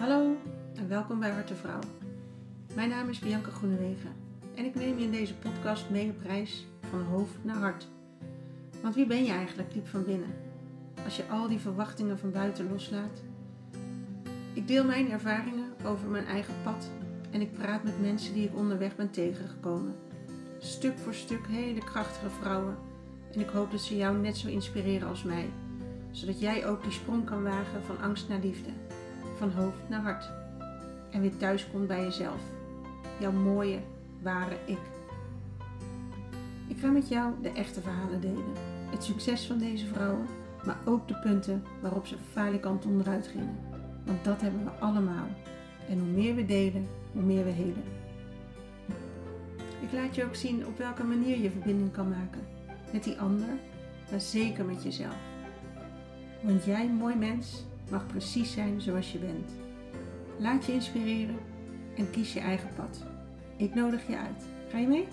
Hallo en welkom bij Harte Vrouw. Mijn naam is Bianca Groenewegen en ik neem je in deze podcast mee op reis van hoofd naar hart. Want wie ben je eigenlijk diep van binnen? Als je al die verwachtingen van buiten loslaat. Ik deel mijn ervaringen over mijn eigen pad en ik praat met mensen die ik onderweg ben tegengekomen. Stuk voor stuk hele krachtige vrouwen en ik hoop dat ze jou net zo inspireren als mij, zodat jij ook die sprong kan wagen van angst naar liefde van hoofd naar hart. En weer thuis komt bij jezelf. Jouw mooie, ware ik. Ik ga met jou de echte verhalen delen. Het succes van deze vrouwen, maar ook de punten waarop ze falikant onderuit gingen. Want dat hebben we allemaal. En hoe meer we delen, hoe meer we helen. Ik laat je ook zien op welke manier je verbinding kan maken. Met die ander, maar zeker met jezelf. Want jij, mooi mens, mag precies zijn zoals je bent. Laat je inspireren en kies je eigen pad. Ik nodig je uit. Ga je mee?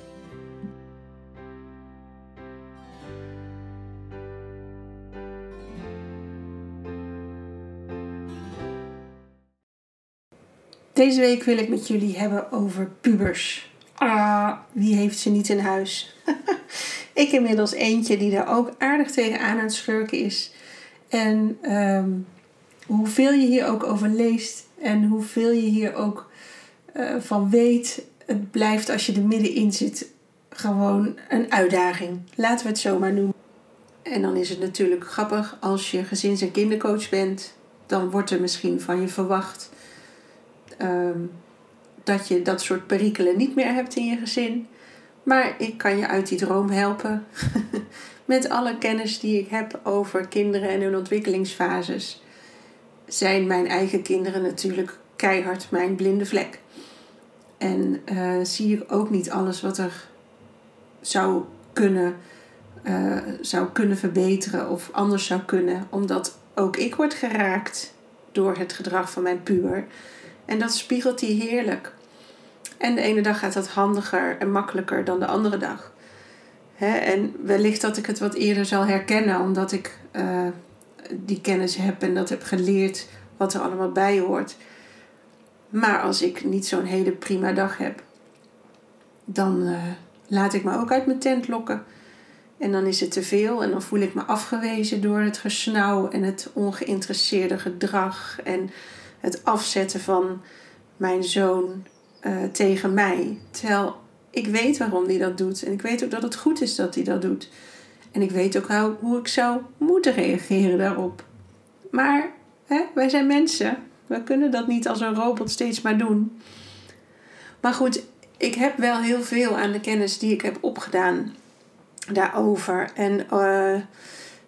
Deze week wil ik met jullie hebben over pubers. Ah, wie heeft ze niet in huis? ik inmiddels eentje die er ook aardig tegenaan aan het schurken is. En um, hoeveel je hier ook over leest en hoeveel je hier ook uh, van weet, het blijft als je er middenin zit gewoon een uitdaging. Laten we het zo maar noemen. En dan is het natuurlijk grappig als je gezins- en kindercoach bent, dan wordt er misschien van je verwacht um, dat je dat soort perikelen niet meer hebt in je gezin. Maar ik kan je uit die droom helpen met alle kennis die ik heb over kinderen en hun ontwikkelingsfases zijn mijn eigen kinderen natuurlijk keihard mijn blinde vlek. En uh, zie ik ook niet alles wat er zou kunnen, uh, zou kunnen verbeteren of anders zou kunnen, omdat ook ik word geraakt door het gedrag van mijn puber. En dat spiegelt hij heerlijk. En de ene dag gaat dat handiger en makkelijker dan de andere dag. en wellicht dat ik het wat eerder zal herkennen, omdat ik uh, die kennis heb en dat heb geleerd wat er allemaal bij hoort. Maar als ik niet zo'n hele prima dag heb, dan uh, laat ik me ook uit mijn tent lokken. En dan is het te veel en dan voel ik me afgewezen door het gesnauw en het ongeïnteresseerde gedrag en het afzetten van mijn zoon uh, tegen mij. Terwijl ik weet waarom hij dat doet en ik weet ook dat het goed is dat hij dat doet. En ik weet ook hoe, hoe ik zou moeten reageren daarop. Maar hè, wij zijn mensen. We kunnen dat niet als een robot steeds maar doen. Maar goed, ik heb wel heel veel aan de kennis die ik heb opgedaan daarover. En uh,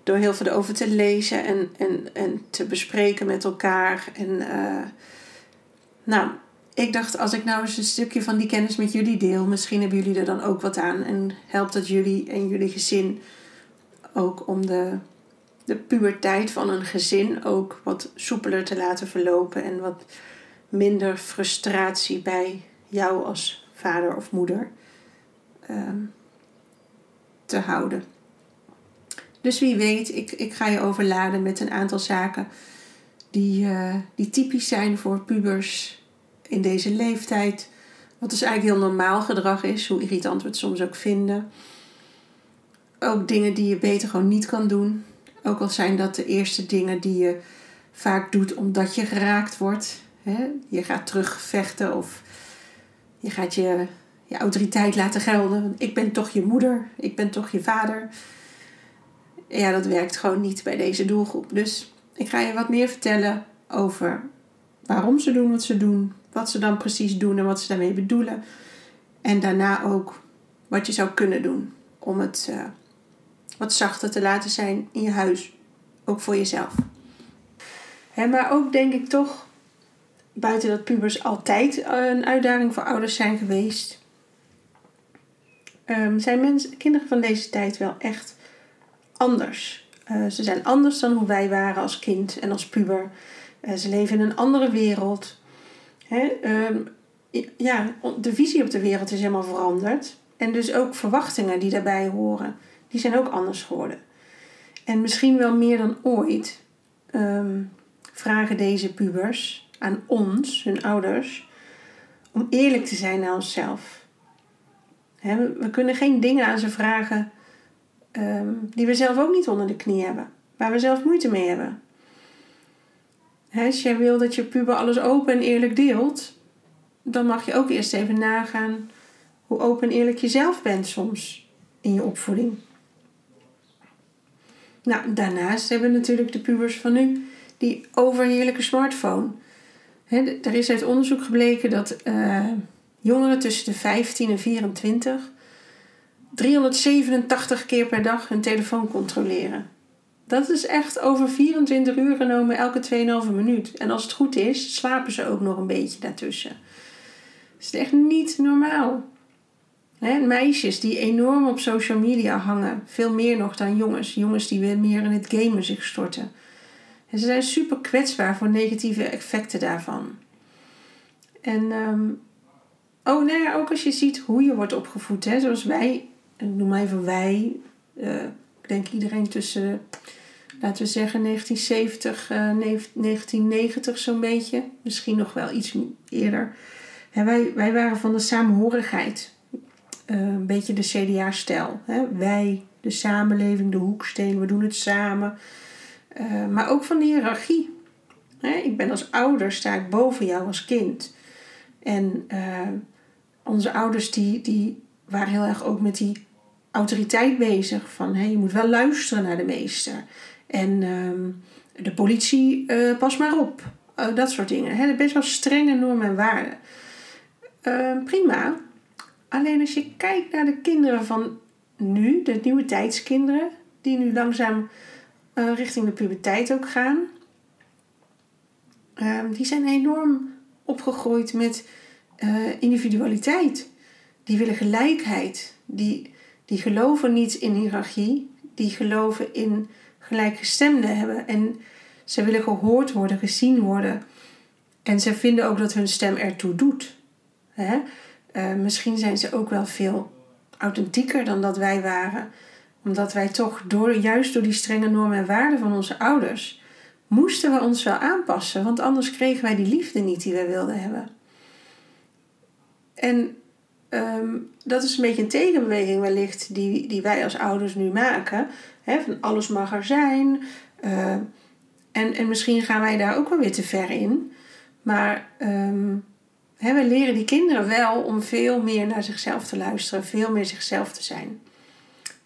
door heel veel erover te lezen en, en, en te bespreken met elkaar. En uh, nou, ik dacht, als ik nou eens een stukje van die kennis met jullie deel, misschien hebben jullie er dan ook wat aan. En helpt dat jullie en jullie gezin ook om de, de puberteit van een gezin ook wat soepeler te laten verlopen en wat minder frustratie bij jou als vader of moeder um, te houden. Dus wie weet, ik, ik ga je overladen met een aantal zaken die, uh, die typisch zijn voor pubers in deze leeftijd. Wat dus eigenlijk heel normaal gedrag is, hoe irritant we het soms ook vinden ook dingen die je beter gewoon niet kan doen. Ook al zijn dat de eerste dingen die je vaak doet omdat je geraakt wordt. Je gaat terugvechten of je gaat je, je autoriteit laten gelden. Ik ben toch je moeder, ik ben toch je vader. Ja, dat werkt gewoon niet bij deze doelgroep. Dus ik ga je wat meer vertellen over waarom ze doen wat ze doen, wat ze dan precies doen en wat ze daarmee bedoelen. En daarna ook wat je zou kunnen doen om het uh, wat zachter te laten zijn in je huis. Ook voor jezelf. maar ook denk ik toch, buiten dat pubers altijd een uitdaging voor ouders zijn geweest, um, zijn kinderen van deze tijd wel echt anders. Uh, ze zijn anders dan hoe wij waren als kind en als puber. Uh, ze leven in een andere wereld. um, ja, de visie op de wereld is helemaal veranderd. En dus ook verwachtingen die daarbij horen die zijn ook anders geworden. En misschien wel meer dan ooit um, vragen deze pubers aan ons, hun ouders, om eerlijk te zijn naar onszelf. we kunnen geen dingen aan ze vragen ehm, die we zelf ook niet onder de knie hebben, waar we zelf moeite mee hebben. als jij wil dat je puber alles open en eerlijk deelt, dan mag je ook eerst even nagaan hoe open en eerlijk je zelf bent soms in je opvoeding. Nou, daarnaast hebben we natuurlijk de pubers van nu die overheerlijke smartphone. er is uit onderzoek gebleken dat uh, jongeren tussen de 15 en 24 387 keer per dag hun telefoon controleren. Dat is echt over 24 uur genomen elke 2,5 minuut. En als het goed is, slapen ze ook nog een beetje daartussen. Dat is echt niet normaal. Meisjes die enorm op social media hangen, veel meer nog dan jongens. Jongens die weer meer in het gamen zich storten. En ze zijn super kwetsbaar voor negatieve effecten daarvan. En um, oh, nou ja, ook als je ziet hoe je wordt opgevoed, hè, zoals wij, ik noem even wij, uh, ik denk iedereen tussen, laten we zeggen 1970, uh, 1990 zo'n beetje, misschien nog wel iets eerder. Wij, wij waren van de samenhorigheid, een beetje de CDA-stijl. Wij, de samenleving, de hoeksteen, we doen het samen. Eh, maar ook van de hiërarchie. ik ben als ouder, sta ik boven jou als kind. En uh, onze ouders die, die waren heel erg ook met die autoriteit bezig. Van hey, je moet wel luisteren naar de meester. En uh, de politie, pas maar op. dat soort dingen. He, best wel strenge normen en waarden. prima. Alleen als je kijkt naar de kinderen van nu, de nieuwe tijdskinderen, die nu langzaam uh, richting de puberteit ook gaan. Uh, die zijn enorm opgegroeid met uh, individualiteit. Die willen gelijkheid. Die, die geloven niet in hiërarchie. Die geloven in gelijkgestemden hebben. En ze willen gehoord worden, gezien worden. En ze vinden ook dat hun stem ertoe doet. Hè? Uh, misschien zijn ze ook wel veel authentieker dan dat wij waren omdat wij toch door, juist door die strenge normen en waarden van onze ouders moesten we ons wel aanpassen, want anders kregen wij die liefde niet die wij wilden hebben. En ehm, dat is een beetje een tegenbeweging wellicht die, die wij als ouders nu maken. Hè, van alles mag er zijn. Uh, en, en misschien gaan wij daar ook wel weer te ver in. Maar um, we leren die kinderen wel om veel meer naar zichzelf te luisteren, veel meer zichzelf te zijn.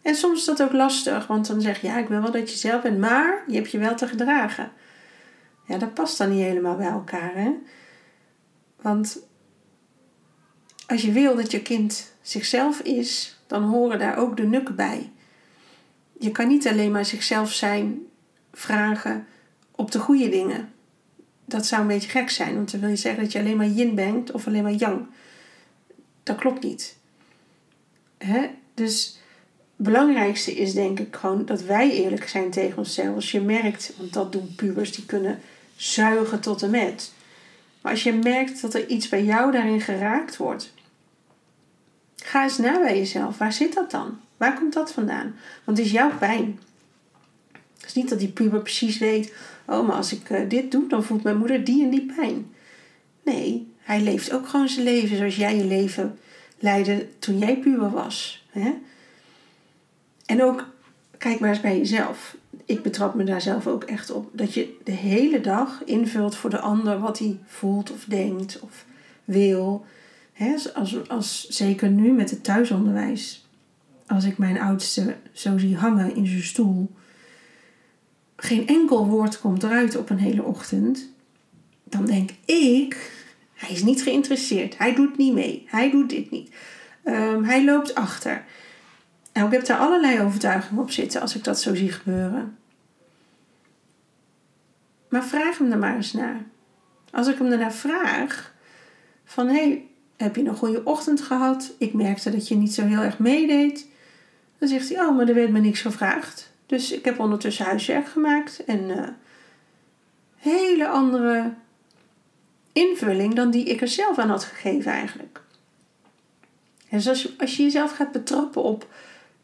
En soms is dat ook lastig, want dan zeg je ja, ik wil wel dat je zelf bent, maar je hebt je wel te gedragen. Ja, dat past dan niet helemaal bij elkaar, hè? Want als je wil dat je kind zichzelf is, dan horen daar ook de nukken bij. Je kan niet alleen maar zichzelf zijn vragen op de goede dingen. Dat zou een beetje gek zijn, want dan wil je zeggen dat je alleen maar yin bent of alleen maar yang. Dat klopt niet. Hè? Dus belangrijkste is denk ik gewoon dat wij eerlijk zijn tegen onszelf. Als je merkt, want dat doen pubers, die kunnen zuigen tot en met. Maar als je merkt dat er iets bij jou daarin geraakt wordt, ga eens na bij jezelf. Waar zit dat dan? Waar komt dat vandaan? Want het is jouw pijn. Het is niet dat die puber precies weet, oh, maar als ik eh, dit doe, dan voelt mijn moeder die en die pijn. Nee, hij leeft ook gewoon zijn leven zoals jij je leven leidde toen jij puber was. Hè? En ook, kijk maar eens bij jezelf. Ik betrap me daar zelf ook echt op. Dat je de hele dag invult voor de ander wat hij voelt of denkt of wil. He, als, als, zeker nu met het thuisonderwijs. Als ik mijn oudste zo zie hangen in zijn stoel. Geen enkel woord komt eruit op een hele ochtend. Dan denk ik, hij is niet geïnteresseerd. Hij doet niet mee. Hij doet dit niet. Um, hij loopt achter. Nou, ik heb daar allerlei overtuigingen op zitten als ik dat zo zie gebeuren. Maar vraag hem er maar eens naar. Als ik hem daarna vraag, van hey, heb je een goede ochtend gehad? Ik merkte dat je niet zo heel erg meedeed. Dan zegt hij, oh, maar er werd me niks gevraagd. Dus ik heb ondertussen huiswerk gemaakt en uh, hele andere invulling dan die ik er zelf aan had gegeven eigenlijk. dus als je, als je jezelf gaat betrappen op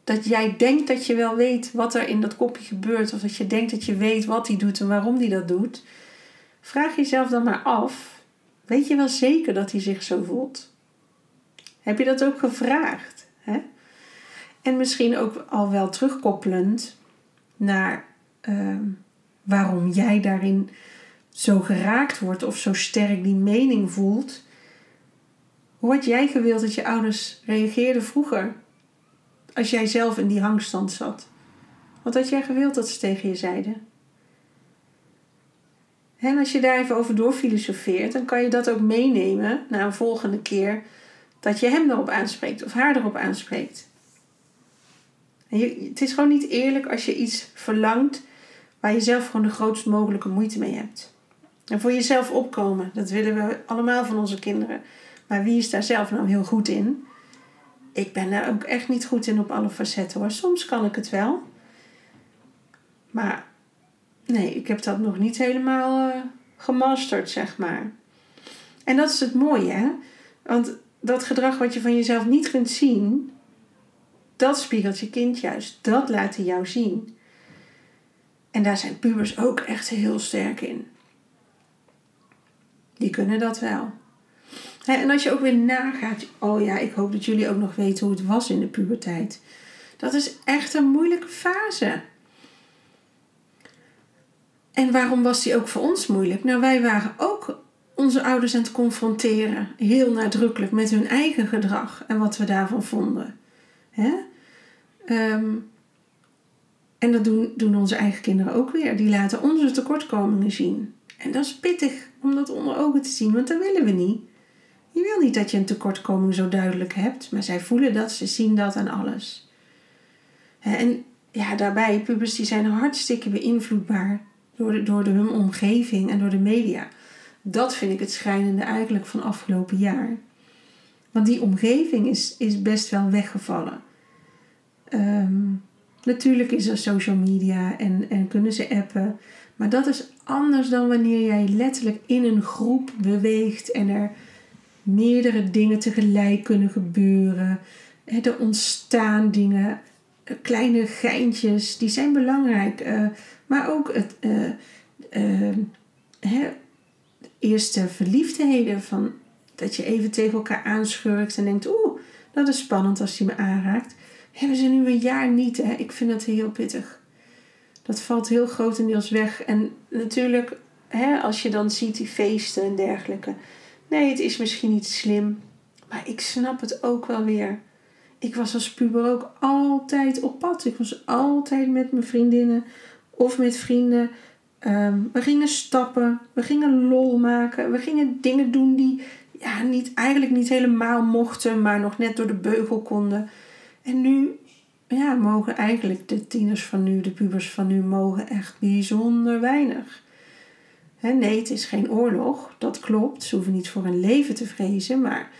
dat jij denkt dat je wel weet wat er in dat kopje gebeurt. Of dat je denkt dat je weet wat hij doet en waarom hij dat doet. Vraag jezelf dan maar af: weet je wel zeker dat hij zich zo voelt? Heb je dat ook gevraagd? Hè? En misschien ook al wel terugkoppelend naar ehm, waarom jij daarin zo geraakt wordt of zo sterk die mening voelt. Hoe had jij gewild dat je ouders reageerden vroeger? Als jij zelf in die hangstand zat. Wat had jij gewild dat ze tegen je zeiden? En als je daar even over doorfilosofeert, dan kan je dat ook meenemen naar een volgende keer dat je hem erop aanspreekt of haar erop aanspreekt. Het is gewoon niet eerlijk als je iets verlangt waar je zelf gewoon de grootst mogelijke moeite mee hebt. En voor jezelf opkomen, dat willen we allemaal van onze kinderen. Maar wie is daar zelf nou heel goed in? Ik ben daar ook echt niet goed in op alle facetten hoor. Soms kan ik het wel. Maar nee, ik heb dat nog niet helemaal uh, gemasterd, zeg maar. En dat is het mooie, hè? Want dat gedrag wat je van jezelf niet kunt zien, dat spiegelt je kind juist. Dat laat hij jou zien. En daar zijn pubers ook echt heel sterk in. Die kunnen dat wel. En als je ook weer nagaat, oh ja, ik hoop dat jullie ook nog weten hoe het was in de puberteit. Dat is echt een moeilijke fase. En waarom was die ook voor ons moeilijk? Nou, wij waren ook onze ouders aan het confronteren, heel nadrukkelijk, met hun eigen gedrag en wat we daarvan vonden. Hè? Ehm, en dat doen, doen onze eigen kinderen ook weer. Die laten onze tekortkomingen zien. En dat is pittig om dat onder ogen te zien, want dat willen we niet. Je wil niet dat je een tekortkoming zo duidelijk hebt, maar zij voelen dat, ze zien dat aan alles. En ja, daarbij, pubers die zijn hartstikke beïnvloedbaar door, door de, hun omgeving en door de media. Dat vind ik het schrijnende eigenlijk van afgelopen jaar. Want die omgeving is, is best wel weggevallen. Ehm, natuurlijk is er social media en, en kunnen ze appen. Maar dat is anders dan wanneer jij letterlijk in een groep beweegt en er meerdere dingen tegelijk kunnen gebeuren. Er ontstaan dingen, eh, kleine geintjes, die zijn belangrijk. Uh, maar ook het uh, eerste verliefdheden van dat je even tegen elkaar aanschurkt en denkt, oeh, dat is spannend als hij me aanraakt. Hebben ze nu een jaar niet, hè? Ik vind dat heel pittig. Dat valt heel grotendeels weg. En natuurlijk, hè, als je dan ziet die feesten en dergelijke. Nee, het is misschien niet slim, maar ik snap het ook wel weer. Ik was als puber ook altijd op pad. Ik was altijd met mijn vriendinnen of met vrienden. Ehm, we gingen stappen, we gingen lol maken, we gingen dingen doen die ja, niet, eigenlijk niet helemaal mochten, maar nog net door de beugel konden. En nu ja, mogen eigenlijk de tieners van nu, de pubers van nu, mogen echt bijzonder weinig. nee, het is geen oorlog, dat klopt. Ze hoeven niet voor hun leven te vrezen, maar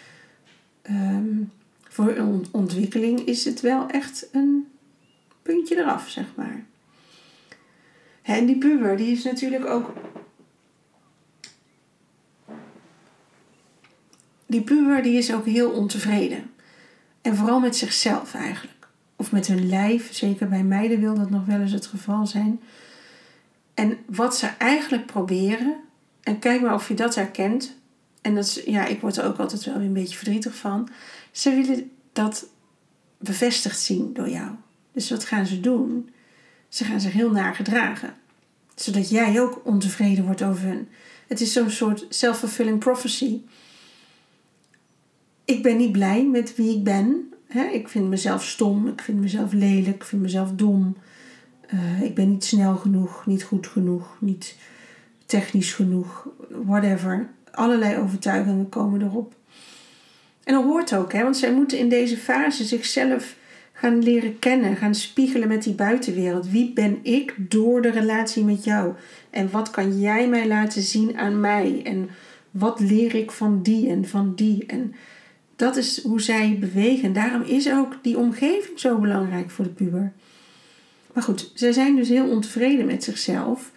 ehm, voor hun ontwikkeling is het wel echt een puntje eraf, zeg maar. En die puber, die is natuurlijk ook. Die puber, die is ook heel ontevreden. En vooral met zichzelf eigenlijk. Of met hun lijf. Zeker bij meiden wil dat nog wel eens het geval zijn. En wat ze eigenlijk proberen. En kijk maar of je dat herkent. En dat is, ja, ik word er ook altijd wel een beetje verdrietig van. Ze willen dat bevestigd zien door jou. Dus wat gaan ze doen? Ze gaan zich heel naar gedragen. Zodat jij ook ontevreden wordt over hun. Het is zo'n soort self-fulfilling prophecy. Ik ben niet blij met wie ik ben. Ik vind mezelf stom, ik vind mezelf lelijk, ik vind mezelf dom. Uh, ik ben niet snel genoeg, niet goed genoeg, niet technisch genoeg, whatever. Allerlei overtuigingen komen erop. En dat hoort ook, hè, want zij moeten in deze fase zichzelf gaan leren kennen, gaan spiegelen met die buitenwereld. Wie ben ik door de relatie met jou? En wat kan jij mij laten zien aan mij? En wat leer ik van die en van die? En dat is hoe zij bewegen. Daarom is ook die omgeving zo belangrijk voor de puber. Maar goed, zij zijn dus heel ontevreden met zichzelf.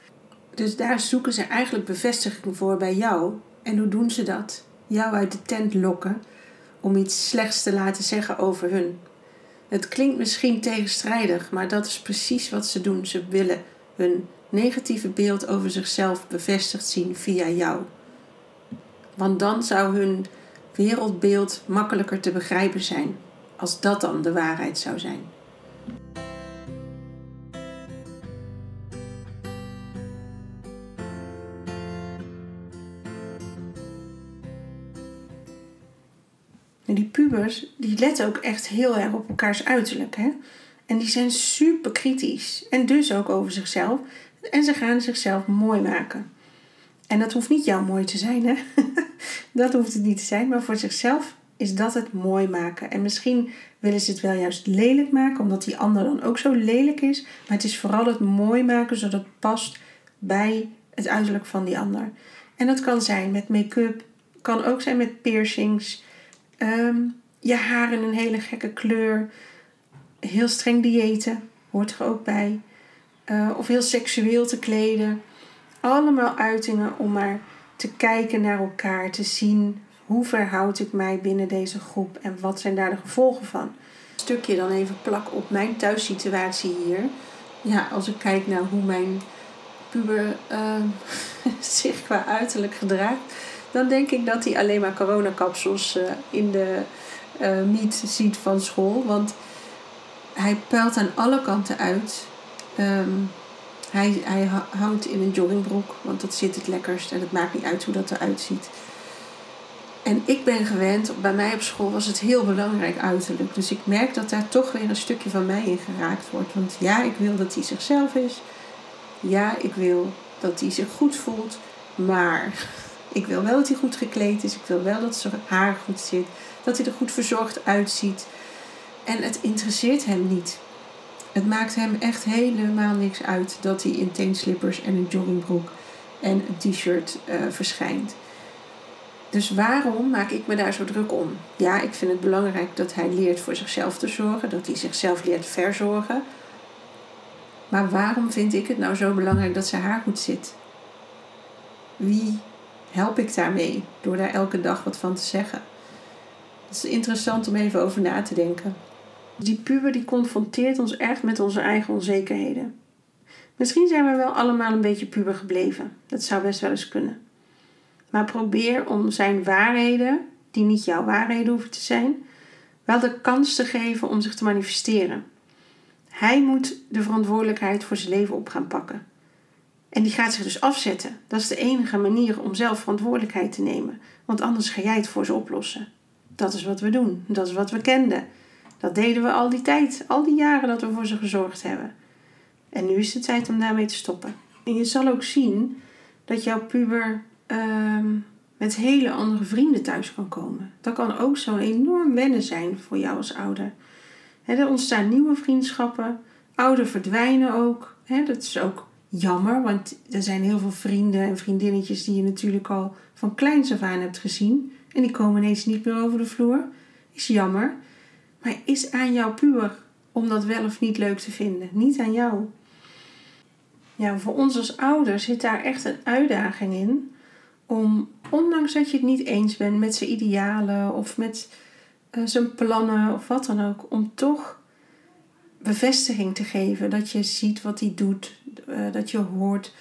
Dus daar zoeken ze eigenlijk bevestiging voor bij jou. En hoe doen ze dat? Jou uit de tent lokken om iets slechts te laten zeggen over hun. Het klinkt misschien tegenstrijdig, maar dat is precies wat ze doen. Ze willen hun negatieve beeld over zichzelf bevestigd zien via jou. Want dan zou hun wereldbeeld makkelijker te begrijpen zijn, als dat dan de waarheid zou zijn. Die pubers, die letten ook echt heel erg op elkaars uiterlijk. Hè? En die zijn super kritisch. En dus ook over zichzelf. En ze gaan zichzelf mooi maken. En dat hoeft niet jouw mooi te zijn, hè? dat hoeft het niet te zijn. Maar voor zichzelf is dat het mooi maken. En misschien willen ze het wel juist lelijk maken, omdat die ander dan ook zo lelijk is. Maar het is vooral het mooi maken zodat het past bij het uiterlijk van die ander. En dat kan zijn met make-up, kan ook zijn met piercings, ehm, je haar in een hele gekke kleur, heel streng diëten hoort er ook bij, uh, of heel seksueel te kleden. Allemaal uitingen om maar te kijken naar elkaar, te zien hoe verhoud ik mij binnen deze groep en wat zijn daar de gevolgen van. Een stukje dan even plak op mijn thuissituatie hier. Ja, als ik kijk naar hoe mijn puber uh, zich qua uiterlijk gedraagt, dan denk ik dat hij alleen maar coronakapsels uh, in de uh, miet ziet van school. Want hij puilt aan alle kanten uit. Um, hij, hij houdt in een joggingbroek, want dat zit het lekkerst en het maakt niet uit hoe dat eruit ziet. En ik ben gewend, bij mij op school was het heel belangrijk uiterlijk. Dus ik merk dat daar toch weer een stukje van mij in geraakt wordt. Want ja, ik wil dat hij zichzelf is. Ja, ik wil dat hij zich goed voelt. Maar ik wil wel dat hij goed gekleed is. Ik wil wel dat zijn haar goed zit. Dat hij er goed verzorgd uitziet. En het interesseert hem niet. Het maakt hem echt helemaal niks uit dat hij in teenslippers en een joggingbroek en een t-shirt uh, verschijnt. Dus waarom maak ik me daar zo druk om? Ja, ik vind het belangrijk dat hij leert voor zichzelf te zorgen, dat hij zichzelf leert verzorgen. Maar waarom vind ik het nou zo belangrijk dat zijn haar goed zit? Wie help ik daarmee door daar elke dag wat van te zeggen? Het is interessant om even over na te denken. Die puber die confronteert ons echt met onze eigen onzekerheden. Misschien zijn we wel allemaal een beetje puber gebleven. Dat zou best wel eens kunnen. Maar probeer om zijn waarheden, die niet jouw waarheden hoeven te zijn, wel de kans te geven om zich te manifesteren. Hij moet de verantwoordelijkheid voor zijn leven op gaan pakken. En die gaat zich dus afzetten. Dat is de enige manier om zelf verantwoordelijkheid te nemen. Want anders ga jij het voor ze oplossen. Dat is wat we doen. Dat is wat we kenden. Dat deden we al die tijd, al die jaren dat we voor ze gezorgd hebben. En nu is het tijd om daarmee te stoppen. En je zal ook zien dat jouw puber Ehm, met hele andere vrienden thuis kan komen. Dat kan ook zo'n enorm wennen zijn voor jou als ouder. er ontstaan nieuwe vriendschappen, ouder verdwijnen ook. dat is ook jammer, want er zijn heel veel vrienden en vriendinnetjes die je natuurlijk al van kleins af aan hebt gezien. En die komen ineens niet meer over de vloer. Is jammer. Maar is aan jouw puber om dat wel of niet leuk te vinden. Niet aan jou. Ja, voor ons als ouders zit daar echt een uitdaging in om, ondanks dat je het niet eens bent met zijn idealen of met uh, zijn plannen of wat dan ook, om toch bevestiging te geven. Dat je ziet wat hij doet, uh, dat je hoort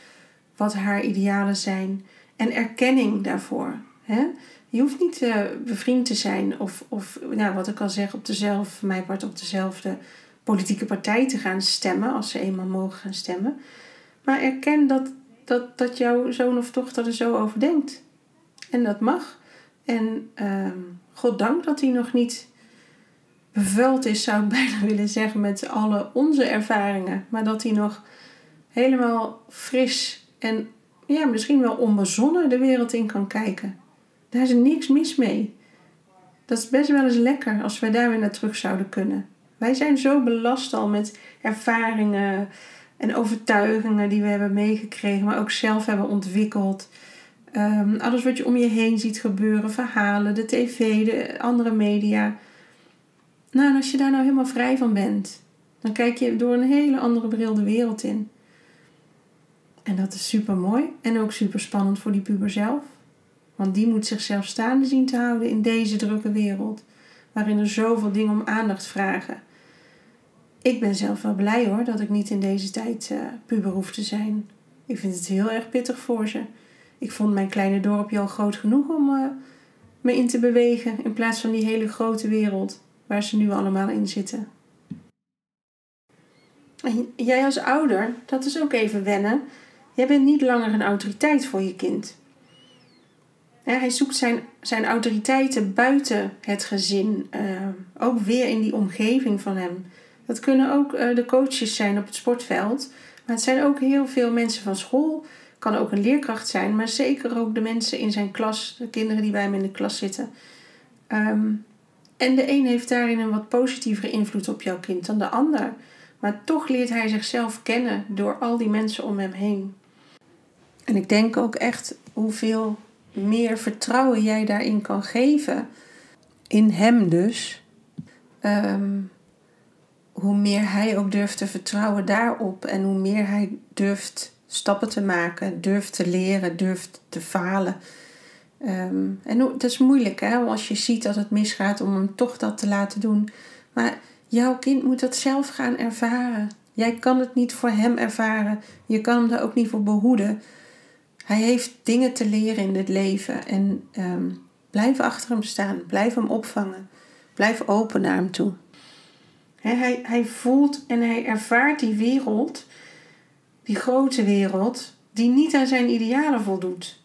wat haar idealen zijn en erkenning daarvoor. Hè? Je hoeft niet uh, bevriend te zijn of, of nou, wat ik al zeg, op dezelfde, voor mij part op dezelfde politieke partij te gaan stemmen als ze eenmaal mogen gaan stemmen. Maar erken dat dat, dat jouw zoon of dochter er zo over denkt. En dat mag. En uh, God dank dat hij nog niet bevuild is, zou ik bijna willen zeggen, met alle onze ervaringen. Maar dat hij nog helemaal fris en ja, misschien wel onbezonnen de wereld in kan kijken. Daar is niks mis mee. Dat is best wel eens lekker als wij daar weer naar terug zouden kunnen. Wij zijn zo belast al met ervaringen, en overtuigingen die we hebben meegekregen, maar ook zelf hebben ontwikkeld. Um, alles wat je om je heen ziet gebeuren, verhalen, de tv, de andere media. Nou, en als je daar nou helemaal vrij van bent, dan kijk je door een hele andere bril de wereld in. En dat is super mooi en ook super spannend voor die puber zelf. Want die moet zichzelf staande zien te houden in deze drukke wereld, waarin er zoveel dingen om aandacht vragen ik ben zelf wel blij hoor dat ik niet in deze tijd uh, puber hoef te zijn. Ik vind het heel erg pittig voor ze. Ik vond mijn kleine dorpje al groot genoeg om uh, me in te bewegen in plaats van die hele grote wereld waar ze nu allemaal in zitten. En jij als ouder, dat is ook even wennen. Jij bent niet langer een autoriteit voor je kind. Hij zoekt zijn, zijn autoriteiten buiten het gezin, uh, ook weer in die omgeving van hem. Dat kunnen ook uh, de coaches zijn op het sportveld, maar het zijn ook heel veel mensen van school. Kan ook een leerkracht zijn, maar zeker ook de mensen in zijn klas, de kinderen die bij hem in de klas zitten. Um, en de een heeft daarin een wat positievere invloed op jouw kind dan de ander. Maar toch leert hij zichzelf kennen door al die mensen om hem heen. En ik denk ook echt hoeveel meer vertrouwen jij daarin kan geven. In hem dus. Ehm, hoe meer hij ook durft te vertrouwen daarop. En hoe meer hij durft stappen te maken, durft te leren, durft te falen. Ehm, en dat is moeilijk hè, als je ziet dat het misgaat om hem toch dat te laten doen. Maar jouw kind moet dat zelf gaan ervaren. Jij kan het niet voor hem ervaren. Je kan hem daar ook niet voor behoeden. Hij heeft dingen te leren in dit leven. En um, blijf achter hem staan. Blijf hem opvangen. Blijf open naar hem toe. hij, hij voelt en hij ervaart die wereld, die grote wereld, die niet aan zijn idealen voldoet.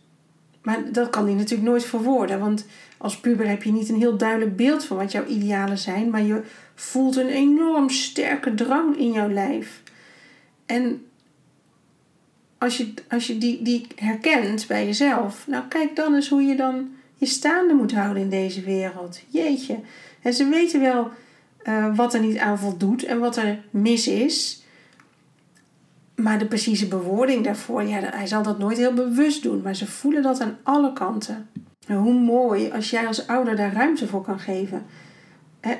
Maar dat kan hij natuurlijk nooit verwoorden. Want als puber heb je niet een heel duidelijk beeld van wat jouw idealen zijn. Maar je voelt een enorm sterke drang in jouw lijf. En als je, als je die, die herkent bij jezelf. Nou kijk dan eens hoe je dan je staande moet houden in deze wereld. Jeetje. En ze weten wel uh, wat er niet aan voldoet en wat er mis is. Maar de precieze bewoording daarvoor, ja, hij zal dat nooit heel bewust doen, maar ze voelen dat aan alle kanten. En hoe mooi als jij als ouder daar ruimte voor kan geven.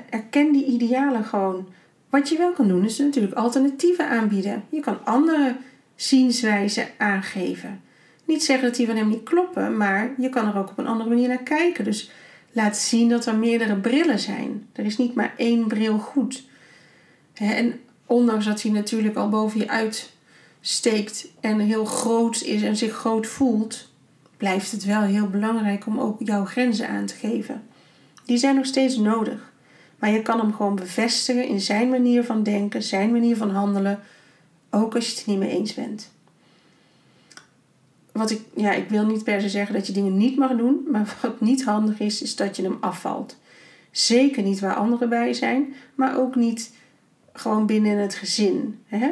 Erken die idealen gewoon. Wat je wel kan doen, is natuurlijk alternatieven aanbieden. Je kan andere zienswijzen aangeven. Niet zeggen dat die van hem niet kloppen, maar je kan er ook op een andere manier naar kijken. Dus laat zien dat er meerdere brillen zijn. Er is niet maar één bril goed. En ondanks dat hij natuurlijk al boven je uit steekt en heel groot is en zich groot voelt, blijft het wel heel belangrijk om ook jouw grenzen aan te geven. Die zijn nog steeds nodig. Maar je kan hem gewoon bevestigen in zijn manier van denken, zijn manier van handelen, ook als je het niet mee eens bent. Wat ik, ja, ik wil niet per se zeggen dat je dingen niet mag doen, maar wat niet handig is, is dat je hem afvalt. Zeker niet waar anderen bij zijn, maar ook niet gewoon binnen het gezin. Hè?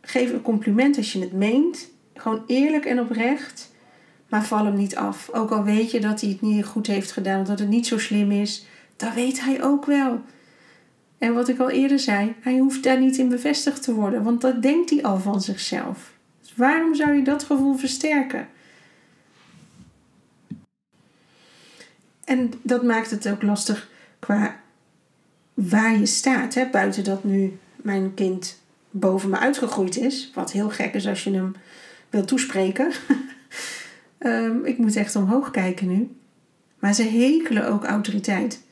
Geef een compliment als je het meent. Gewoon eerlijk en oprecht. Maar val hem niet af. Ook al weet je dat hij het niet goed heeft gedaan, dat het niet zo slim is. Dat weet hij ook wel. En wat ik al eerder zei, hij hoeft daar niet in bevestigd te worden, want dat denkt hij al van zichzelf. Dus waarom zou je dat gevoel versterken? En dat maakt het ook lastig qua waar je staat. Hè? Buiten dat nu mijn kind boven me uitgegroeid is. Wat heel gek is als je hem wil toespreken. um, ik moet echt omhoog kijken nu. Maar ze hekelen ook autoriteit.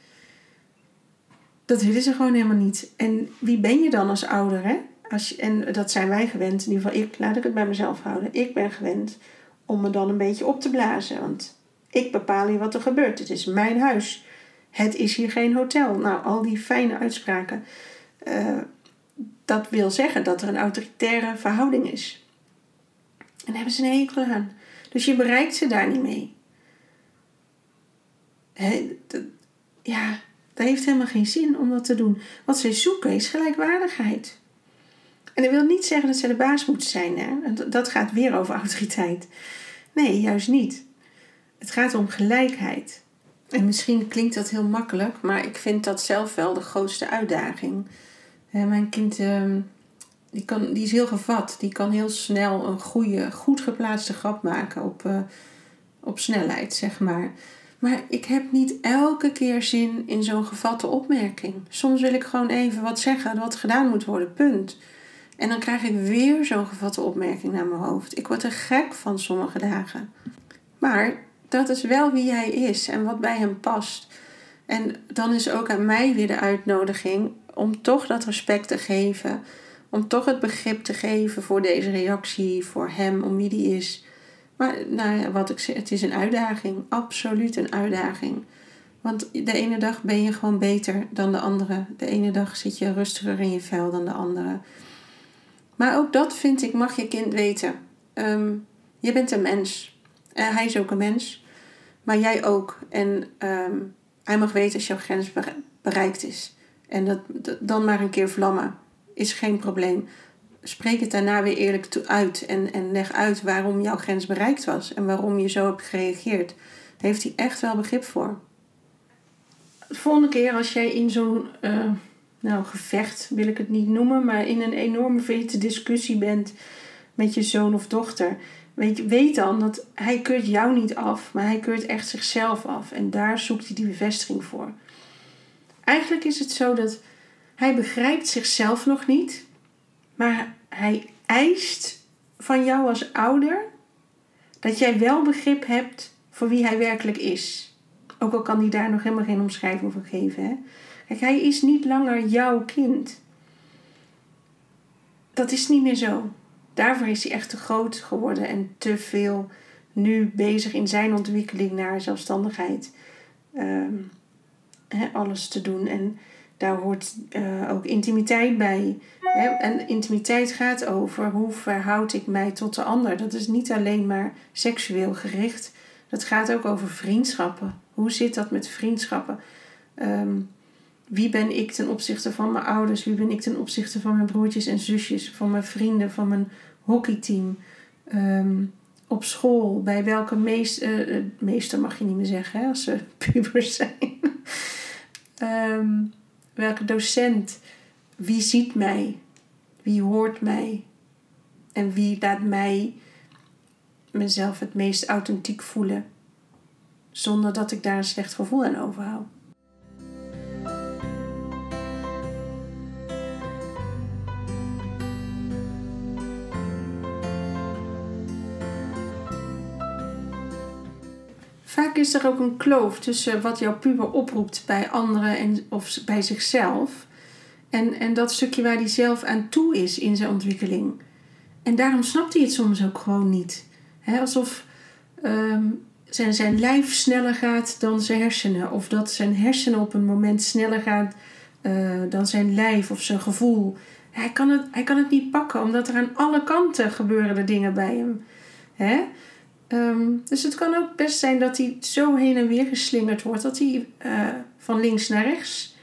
Dat willen ze gewoon helemaal niet. En wie ben je dan als ouder? Hè? Als je, en dat zijn wij gewend. In ieder geval, ik, laat ik het bij mezelf houden. Ik ben gewend om me dan een beetje op te blazen. Want ik bepaal hier wat er gebeurt. Het is mijn huis. Het is hier geen hotel. Nou, al die fijne uitspraken. Uh, dat wil zeggen dat er een autoritaire verhouding is. En daar hebben ze een hekel aan. Dus je bereikt ze daar niet mee. ja, dat heeft helemaal geen zin om dat te doen. Wat zij zoeken is gelijkwaardigheid. En dat wil niet zeggen dat ze de baas moeten zijn. Hè? Dat gaat weer over autoriteit. Nee, juist niet. Het gaat om gelijkheid. En misschien klinkt dat heel makkelijk, maar ik vind dat zelf wel de grootste uitdaging mijn kind ehm, die, kan, die is heel gevat. Die kan heel snel een goede, goed geplaatste grap maken op, uh, op snelheid, zeg maar. Maar ik heb niet elke keer zin in zo'n gevatte opmerking. Soms wil ik gewoon even wat zeggen wat gedaan moet worden, punt. En dan krijg ik weer zo'n gevatte opmerking naar mijn hoofd. Ik word er gek van sommige dagen. Maar dat is wel wie hij is en wat bij hem past. En dan is ook aan mij weer de uitnodiging om toch dat respect te geven. Om toch het begrip te geven voor deze reactie, voor hem, om wie die is. Maar nou wat ik zeg, het is een uitdaging. Absoluut een uitdaging. Want de ene dag ben je gewoon beter dan de andere. De ene dag zit je rustiger in je vel dan de andere. Maar ook dat vind ik, mag je kind weten. Ehm, je bent een mens. Uh, hij is ook een mens. Maar jij ook. En ehm, hij mag weten als jouw grens bereikt is. En dat, dan maar een keer vlammen. Is geen probleem. Spreek het daarna weer eerlijk uit. En, en leg uit waarom jouw grens bereikt was. En waarom je zo hebt gereageerd. heeft hij echt wel begrip voor. De volgende keer als jij in zo'n uh, nou, gevecht, wil ik het niet noemen, maar in een enorme vete discussie bent met je zoon of dochter. Weet, weet dan dat hij keurt jou niet af, maar hij keurt echt zichzelf af. En daar zoekt hij die bevestiging voor. Eigenlijk is het zo dat hij begrijpt zichzelf nog niet, maar hij eist van jou als ouder dat jij wel begrip hebt voor wie hij werkelijk is. Ook al kan hij daar nog helemaal geen omschrijving van geven. Hè? Kijk, hij is niet langer jouw kind. Dat is niet meer zo. Daarvoor is hij echt te groot geworden en te veel nu bezig in zijn ontwikkeling naar zelfstandigheid. Ehm, alles te doen. En daar hoort uh, ook intimiteit bij. En intimiteit gaat over hoe verhoud ik mij tot de ander. Dat is niet alleen maar seksueel gericht. Dat gaat ook over vriendschappen. Hoe zit dat met vriendschappen? Ehm, wie ben ik ten opzichte van mijn ouders? Wie ben ik ten opzichte van mijn broertjes en zusjes? Van mijn vrienden, van mijn hockeyteam? Um, op school, bij welke meest, uh, meester mag je niet meer zeggen hè, als ze pubers zijn. um, welke docent? Wie ziet mij? Wie hoort mij? En wie laat mij mezelf het meest authentiek voelen? Zonder dat ik daar een slecht gevoel aan overhoud. Vaak is er ook een kloof tussen wat jouw puber oproept bij anderen en, of bij zichzelf. En, en dat stukje waar hij zelf aan toe is in zijn ontwikkeling. En daarom snapt hij het soms ook gewoon niet. alsof ehm, zijn, zijn lijf sneller gaat dan zijn hersenen. Of dat zijn hersenen op een moment sneller gaat uh, dan zijn lijf of zijn gevoel. Hij kan, het, hij kan het niet pakken, omdat er aan alle kanten gebeuren dingen bij hem. Hè? Um, dus het kan ook best zijn dat hij zo heen en weer geslingerd wordt dat hij uh, van links naar rechts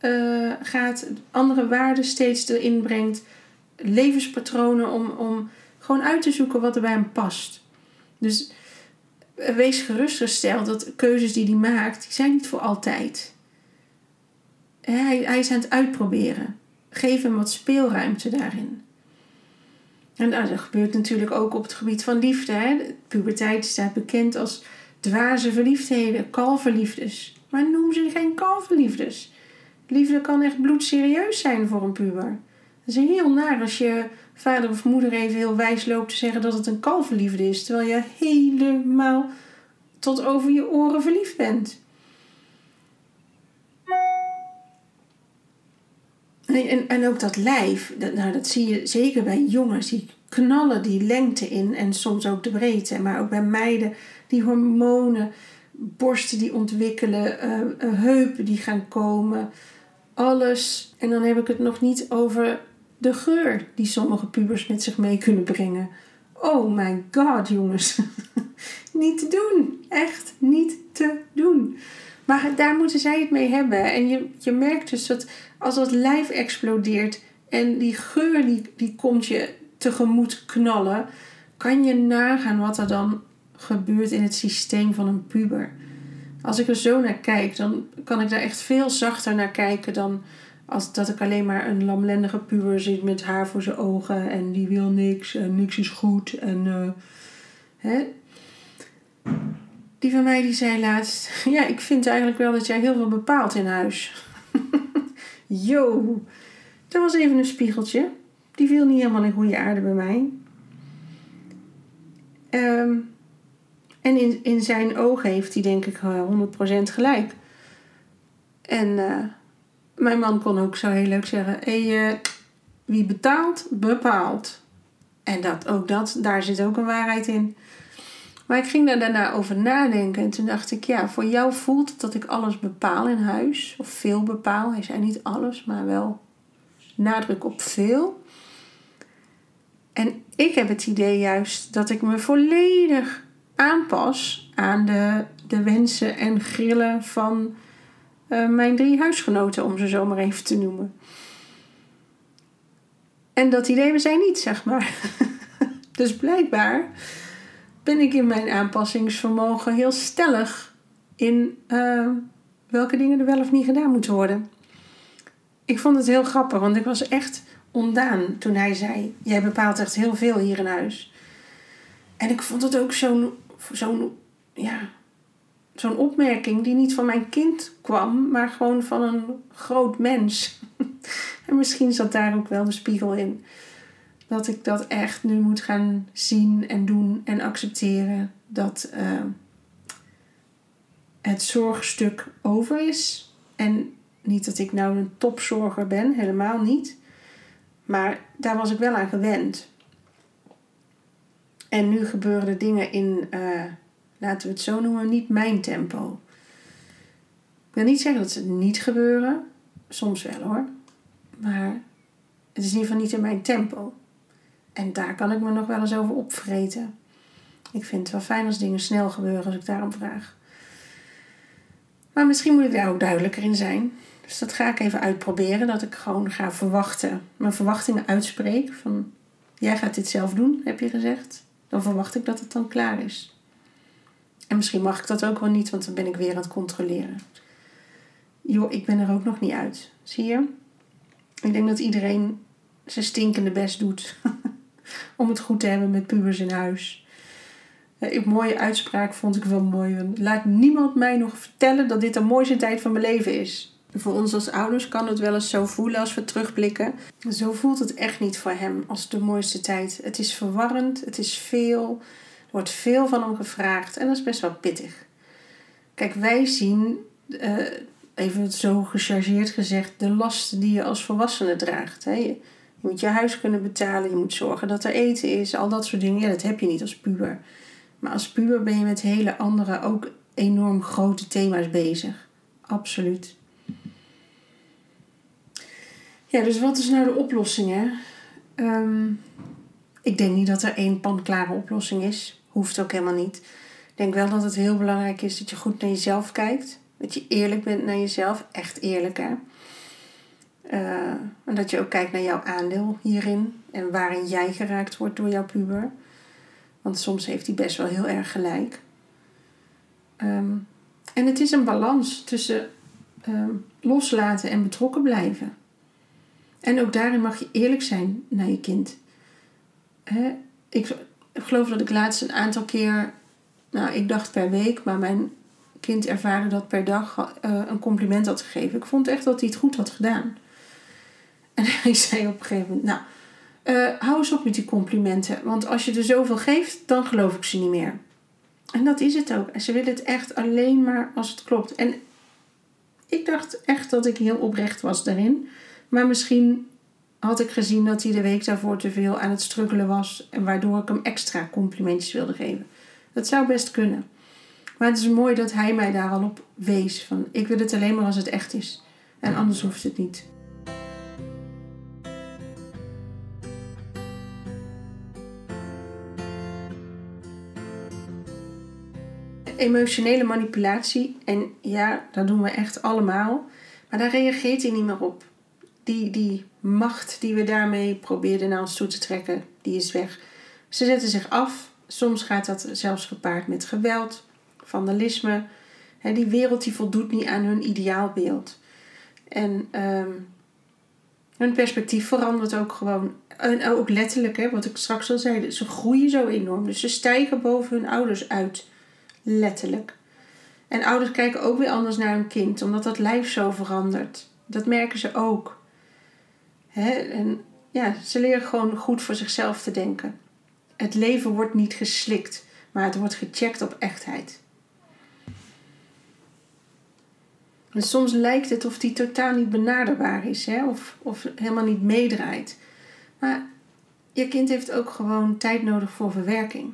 uh, gaat, andere waarden steeds erin brengt, levenspatronen om, om gewoon uit te zoeken wat er bij hem past. Dus wees gerustgesteld dat keuzes die hij maakt, die zijn niet voor altijd. Hij, hij is aan het uitproberen. Geef hem wat speelruimte daarin. En dat gebeurt natuurlijk ook op het gebied van liefde. Hè. Puberteit staat bekend als dwaze verliefdheden, kalverliefdes. Maar noem ze geen kalverliefdes. Liefde kan echt bloedserieus zijn voor een puber. Het is heel naar als je vader of moeder even heel wijs loopt te zeggen dat het een kalverliefde is, terwijl je helemaal tot over je oren verliefd bent. En, en ook dat lijf, dat, nou, dat zie je zeker bij jongens, die knallen die lengte in en soms ook de breedte. Maar ook bij meiden, die hormonen, borsten die ontwikkelen, uh, heupen die gaan komen, alles. En dan heb ik het nog niet over de geur die sommige pubers met zich mee kunnen brengen. Oh my god, jongens. niet te doen. Echt niet te doen. Maar daar moeten zij het mee hebben. En je, je merkt dus dat als dat lijf explodeert en die geur die, die komt je tegemoet knallen, kan je nagaan wat er dan gebeurt in het systeem van een puber. Als ik er zo naar kijk, dan kan ik daar echt veel zachter naar kijken dan als dat ik alleen maar een lamlendige puber zie met haar voor zijn ogen en die wil niks en niks is goed. En, uh, hè? Die van mij die zei laatst: Ja, ik vind eigenlijk wel dat jij heel veel bepaalt in huis. Yo, dat was even een spiegeltje. Die viel niet helemaal in goede aarde bij mij. Um, en in, in zijn ogen heeft hij denk ik 100% eh, gelijk. En uh, mijn man kon ook zo heel leuk zeggen: hey, uh, wie betaalt, bepaalt. En dat, ook dat, daar zit ook een waarheid in. Maar ik ging daar daarna over nadenken en toen dacht ik, ja, voor jou voelt het dat ik alles bepaal in huis, of veel bepaal. Hij zei niet alles, maar wel nadruk op veel. En ik heb het idee juist dat ik me volledig aanpas aan de, de wensen en grillen van uh, mijn drie huisgenoten, om ze zo maar even te noemen. En dat idee hebben zij niet, zeg maar. dus blijkbaar ben ik in mijn aanpassingsvermogen heel stellig in uh, welke dingen er wel of niet gedaan moeten worden. Ik vond het heel grappig, want ik was echt ondaan toen hij zei: Jij bepaalt echt heel veel hier in huis. En ik vond het ook zo'n zo'n ja, zo'n opmerking die niet van mijn kind kwam, maar gewoon van een groot mens. en misschien zat daar ook wel de spiegel in. Dat ik dat echt nu moet gaan zien en doen en accepteren. Dat uh, het zorgstuk over is. En niet dat ik nou een topzorger ben, helemaal niet. Maar daar was ik wel aan gewend. En nu gebeuren dingen in, uh, laten we het zo noemen, niet mijn tempo. Ik wil niet zeggen dat ze niet gebeuren. Soms wel hoor. Maar het is in ieder geval niet in mijn tempo. En daar kan ik me nog wel eens over opvreten. Ik vind het wel fijn als dingen snel gebeuren als ik daarom vraag. Maar misschien moet ik daar ook duidelijker in zijn. Dus dat ga ik even uitproberen. Dat ik gewoon ga verwachten. Mijn verwachtingen uitspreek. Van jij gaat dit zelf doen, heb je gezegd. Dan verwacht ik dat het dan klaar is. En misschien mag ik dat ook wel niet, want dan ben ik weer aan het controleren. Joh, ik ben er ook nog niet uit. Zie je? Ik denk dat iedereen zijn stinkende best doet. om het goed te hebben met pubers in huis. Een mooie uitspraak vond ik wel mooi. Laat niemand mij nog vertellen dat dit de mooiste tijd van mijn leven is. Voor ons als ouders kan het wel eens zo voelen als we terugblikken. Zo voelt het echt niet voor hem als de mooiste tijd. Het is verwarrend, het is veel, er wordt veel van hem gevraagd en dat is best wel pittig. Kijk, wij zien, uh, even zo gechargeerd gezegd, de lasten die je als volwassene draagt. Hè. Je, moet je huis kunnen betalen, je moet zorgen dat er eten is, al dat soort dingen. Ja, dat heb je niet als puber. Maar als puber ben je met hele andere, ook enorm grote thema's bezig. Absoluut. Ja, dus wat is nou de oplossing? Hè? Ehm, ik denk niet dat er één panklare oplossing is. Hoeft ook helemaal niet. Ik denk wel dat het heel belangrijk is dat je goed naar jezelf kijkt. Dat je eerlijk bent naar jezelf. Echt eerlijk, hè. Uh, en dat je ook kijkt naar jouw aandeel hierin. En waarin jij geraakt wordt door jouw puber. Want soms heeft hij best wel heel erg gelijk. Ehm, en het is een balans tussen ehm, loslaten en betrokken blijven. En ook daarin mag je eerlijk zijn naar je kind. Hè? Ik, geloof dat ik laatst een aantal keer, nou ik dacht per week, maar mijn kind ervaren dat per dag uh, een compliment had gegeven. Ik vond echt dat hij het goed had gedaan. En hij zei op een gegeven moment, nou, uh, hou eens op met die complimenten. Want als je er zoveel geeft, dan geloof ik ze niet meer. En dat is het ook. En ze willen het echt alleen maar als het klopt. En ik dacht echt dat ik heel oprecht was daarin. Maar misschien had ik gezien dat hij de week daarvoor te veel aan het struggelen was. En waardoor ik hem extra complimentjes wilde geven. Dat zou best kunnen. Maar het is mooi dat hij mij daar al op wees. Van ik wil het alleen maar als het echt is. En anders hoeft het niet. Emotionele manipulatie. En ja, dat doen we echt allemaal. Maar daar reageert hij niet meer op die, die macht die we daarmee probeerden naar ons toe te trekken, die is weg. Ze zetten zich af. Soms gaat dat zelfs gepaard met geweld, vandalisme. die wereld die voldoet niet aan hun ideaalbeeld. En um, hun perspectief verandert ook gewoon. En ook letterlijk, hè, wat ik straks al zei, ze groeien zo enorm. Dus ze stijgen boven hun ouders uit. Letterlijk. En ouders kijken ook weer anders naar hun kind, omdat dat lijf zo verandert. Dat merken ze ook. Hè? En ja, ze leren gewoon goed voor zichzelf te denken. Het leven wordt niet geslikt, maar het wordt gecheckt op echtheid. En soms lijkt het of die totaal niet benaderbaar is, hè? Of, of helemaal niet meedraait. Maar je kind heeft ook gewoon tijd nodig voor verwerking.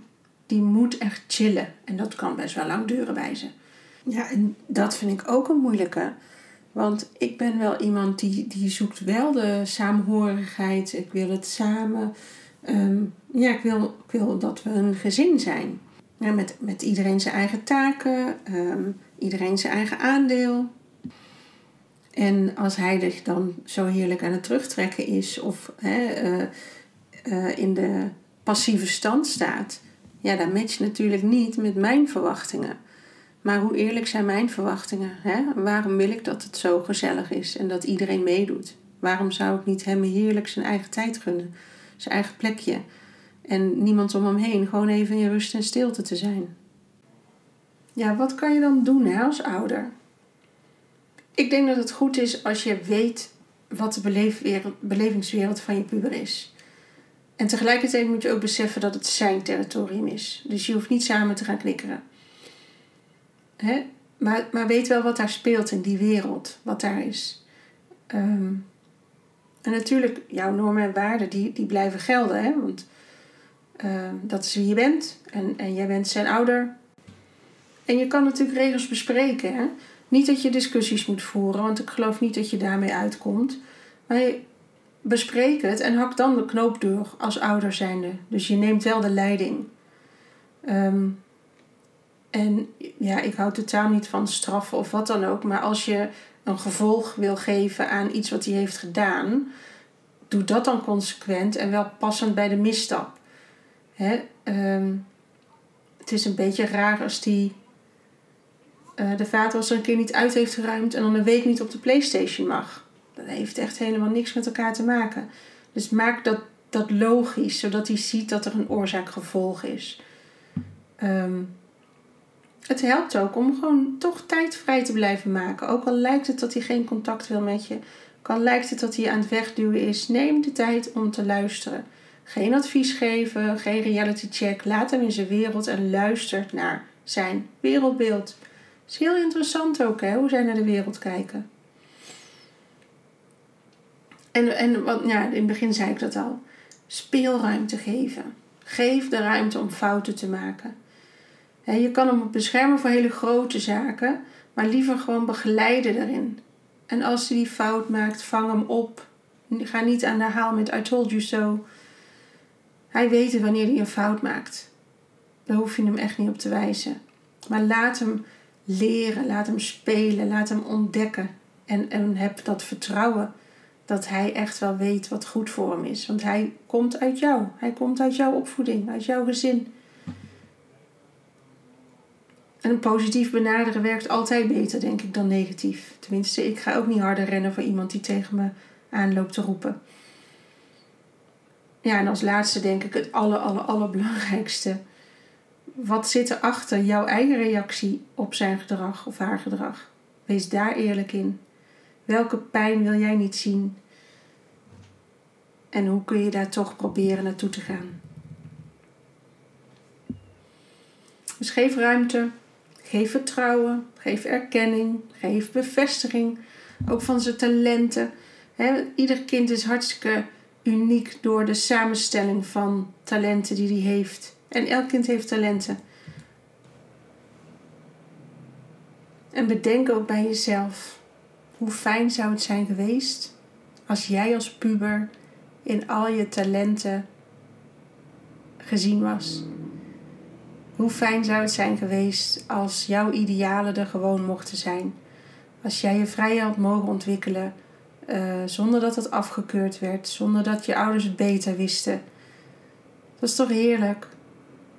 Die moet echt chillen. En dat kan best wel lang duren bij ze. Ja, en dat vind ik ook een moeilijke. Want ik ben wel iemand die, die zoekt wel de saamhorigheid. Ik wil het samen. Ehm, ja, ik wil, ik wil dat we een gezin zijn. Ja, met, met iedereen zijn eigen taken, ehm, iedereen zijn eigen aandeel. En als hij zich dan zo heerlijk aan het terugtrekken is of hè, eh, eh, in de passieve stand staat, ja, dat matcht natuurlijk niet met mijn verwachtingen. Maar hoe eerlijk zijn mijn verwachtingen? Hè? Waarom wil ik dat het zo gezellig is en dat iedereen meedoet? Waarom zou ik niet hem heerlijk zijn eigen tijd gunnen? Zijn eigen plekje. En niemand om hem heen. Gewoon even in rust en stilte te zijn. Ja, wat kan je dan doen als ouder? Ik denk dat het goed is als je weet wat de belevingswereld van je puber is. En tegelijkertijd moet je ook beseffen dat het zijn territorium is. Dus je hoeft niet samen te gaan knikkeren. Hè? Maar, maar weet wel wat daar speelt in die wereld, wat daar is. Ehm, en natuurlijk, jouw normen en waarden die, die blijven gelden. Hè? Want ehm, dat is wie je bent. En, en jij bent zijn ouder. En je kan natuurlijk regels bespreken. Hè? Niet dat je discussies moet voeren, want ik geloof niet dat je daarmee uitkomt. Maar bespreek het en hak dan de knoop door als ouder zijnde. Dus je neemt wel de leiding. Um, en ja, ik hou totaal niet van straffen of wat dan ook. Maar als je een gevolg wil geven aan iets wat hij heeft gedaan, doe dat dan consequent en wel passend bij de misstap. Hè? Ehm, het is een beetje raar als die uh, de vader er een keer niet uit heeft geruimd en dan een week niet op de PlayStation mag. Dat heeft echt helemaal niks met elkaar te maken. Dus maak dat, dat logisch, zodat hij ziet dat er een oorzaak-gevolg is. Um, het helpt ook om gewoon toch tijd vrij te blijven maken. Ook al lijkt het dat hij geen contact wil met je. Ook al lijkt het dat hij aan het wegduwen is. Neem de tijd om te luisteren. Geen advies geven, geen reality check. Laat hem in zijn wereld en luister naar zijn wereldbeeld. Het is heel interessant ook hè, hoe zij naar de wereld kijken. En, en wat, ja, in het begin zei ik dat al. Speelruimte geven. Geef de ruimte om fouten te maken je kan hem beschermen voor hele grote zaken, maar liever gewoon begeleiden daarin. En als hij die fout maakt, vang hem op. Ga niet aan de haal met I told you so. Hij weet wanneer hij een fout maakt. Daar hoef je hem echt niet op te wijzen. Maar laat hem leren, laat hem spelen, laat hem ontdekken. En, en heb dat vertrouwen dat hij echt wel weet wat goed voor hem is. Want hij komt uit jou. Hij komt uit jouw opvoeding, uit jouw gezin. En positief benaderen werkt altijd beter, denk ik, dan negatief. Tenminste, ik ga ook niet harder rennen voor iemand die tegen me aanloopt te roepen. Ja, en als laatste denk ik het aller, aller, allerbelangrijkste. Wat zit er achter jouw eigen reactie op zijn gedrag of haar gedrag? Wees daar eerlijk in. Welke pijn wil jij niet zien? En hoe kun je daar toch proberen naartoe te gaan? Dus geef ruimte Geef vertrouwen, geef erkenning, geef bevestiging, ook van zijn talenten. ieder kind is hartstikke uniek door de samenstelling van talenten die hij heeft. En elk kind heeft talenten. En bedenk ook bij jezelf, hoe fijn zou het zijn geweest als jij als puber in al je talenten gezien was. Hoe fijn zou het zijn geweest als jouw idealen er gewoon mochten zijn. Als jij je vrij had mogen ontwikkelen uh, zonder dat het afgekeurd werd, zonder dat je ouders het beter wisten. Dat is toch heerlijk?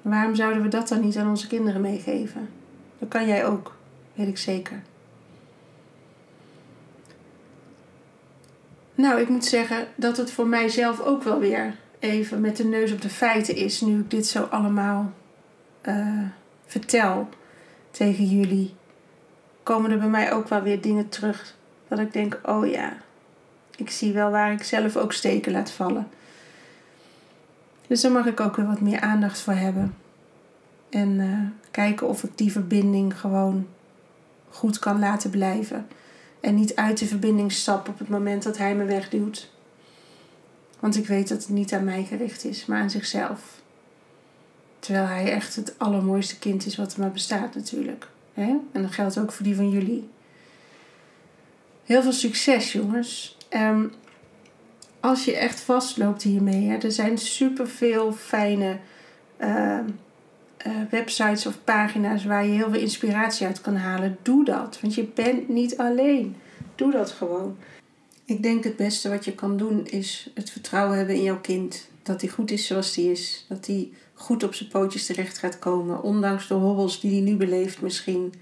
Waarom zouden we dat dan niet aan onze kinderen meegeven? Dat kan jij ook, weet ik zeker. Nou, ik moet zeggen dat het voor mijzelf ook wel weer even met de neus op de feiten is, nu ik dit zo allemaal uh, vertel tegen jullie, komen er bij mij ook wel weer dingen terug. Dat ik denk, oh ja, ik zie wel waar ik zelf ook steken laat vallen. Dus daar mag ik ook weer wat meer aandacht voor hebben. En uh, kijken of ik die verbinding gewoon goed kan laten blijven. En niet uit de verbinding stap op het moment dat hij me wegduwt. Want ik weet dat het niet aan mij gericht is, maar aan zichzelf. Terwijl hij echt het allermooiste kind is wat er maar bestaat natuurlijk. Hè? En dat geldt ook voor die van jullie. Heel veel succes jongens. Ehm, als je echt vastloopt hiermee, hè, er zijn superveel fijne ehm, eh, websites of pagina's waar je heel veel inspiratie uit kan halen. Doe dat, want je bent niet alleen. Doe dat gewoon. Ik denk het beste wat je kan doen is het vertrouwen hebben in jouw kind. Dat hij goed is zoals hij is. Dat hij goed op zijn pootjes terecht gaat komen. Ondanks de hobbels die hij nu beleeft misschien.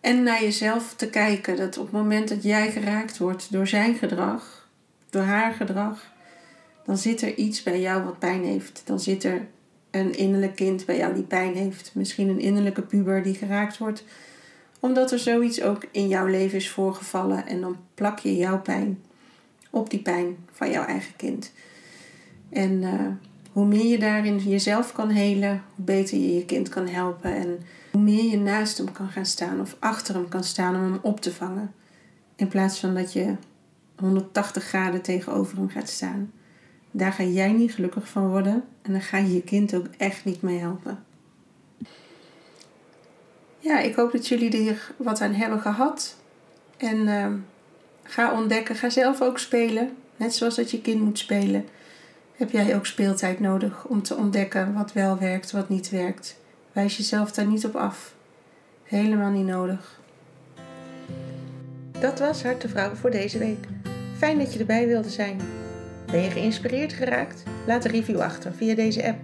En naar jezelf te kijken. Dat op het moment dat jij geraakt wordt door zijn gedrag. Door haar gedrag. Dan zit er iets bij jou wat pijn heeft. Dan zit er een innerlijk kind bij jou die pijn heeft. Misschien een innerlijke puber die geraakt wordt omdat er zoiets ook in jouw leven is voorgevallen en dan plak je jouw pijn op die pijn van jouw eigen kind. En uh, hoe meer je daarin jezelf kan helen, hoe beter je je kind kan helpen en hoe meer je naast hem kan gaan staan of achter hem kan staan om hem op te vangen. In plaats van dat je 180 graden tegenover hem gaat staan. Daar ga jij niet gelukkig van worden en dan ga je je kind ook echt niet mee helpen ja, ik hoop dat jullie er wat aan hebben gehad. En uh, ga ontdekken, ga zelf ook spelen. Net zoals dat je kind moet spelen, heb jij ook speeltijd nodig om te ontdekken wat wel werkt, wat niet werkt. Wijs jezelf daar niet op af. Helemaal niet nodig. Dat was Hart de Vrouw voor deze week. Fijn dat je erbij wilde zijn. Ben je geïnspireerd geraakt? Laat een review achter via deze app.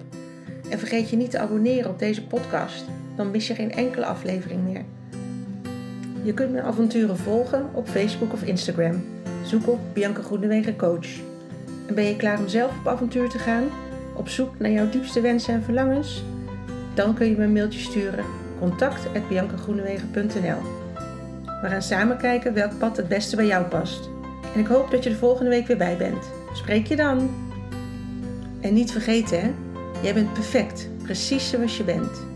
En vergeet je niet te abonneren op deze podcast dan mis je geen enkele aflevering meer. Je kunt mijn avonturen volgen op Facebook of Instagram. Zoek op Bianca Groenewegen Coach. En ben je klaar om zelf op avontuur te gaan? Op zoek naar jouw diepste wensen en verlangens? Dan kun je me een mailtje sturen. contact.biancagroenewegen.nl We gaan samen kijken welk pad het beste bij jou past. En ik hoop dat je de volgende week weer bij bent. Spreek je dan! En niet vergeten hè, jij bent perfect, precies zoals je bent.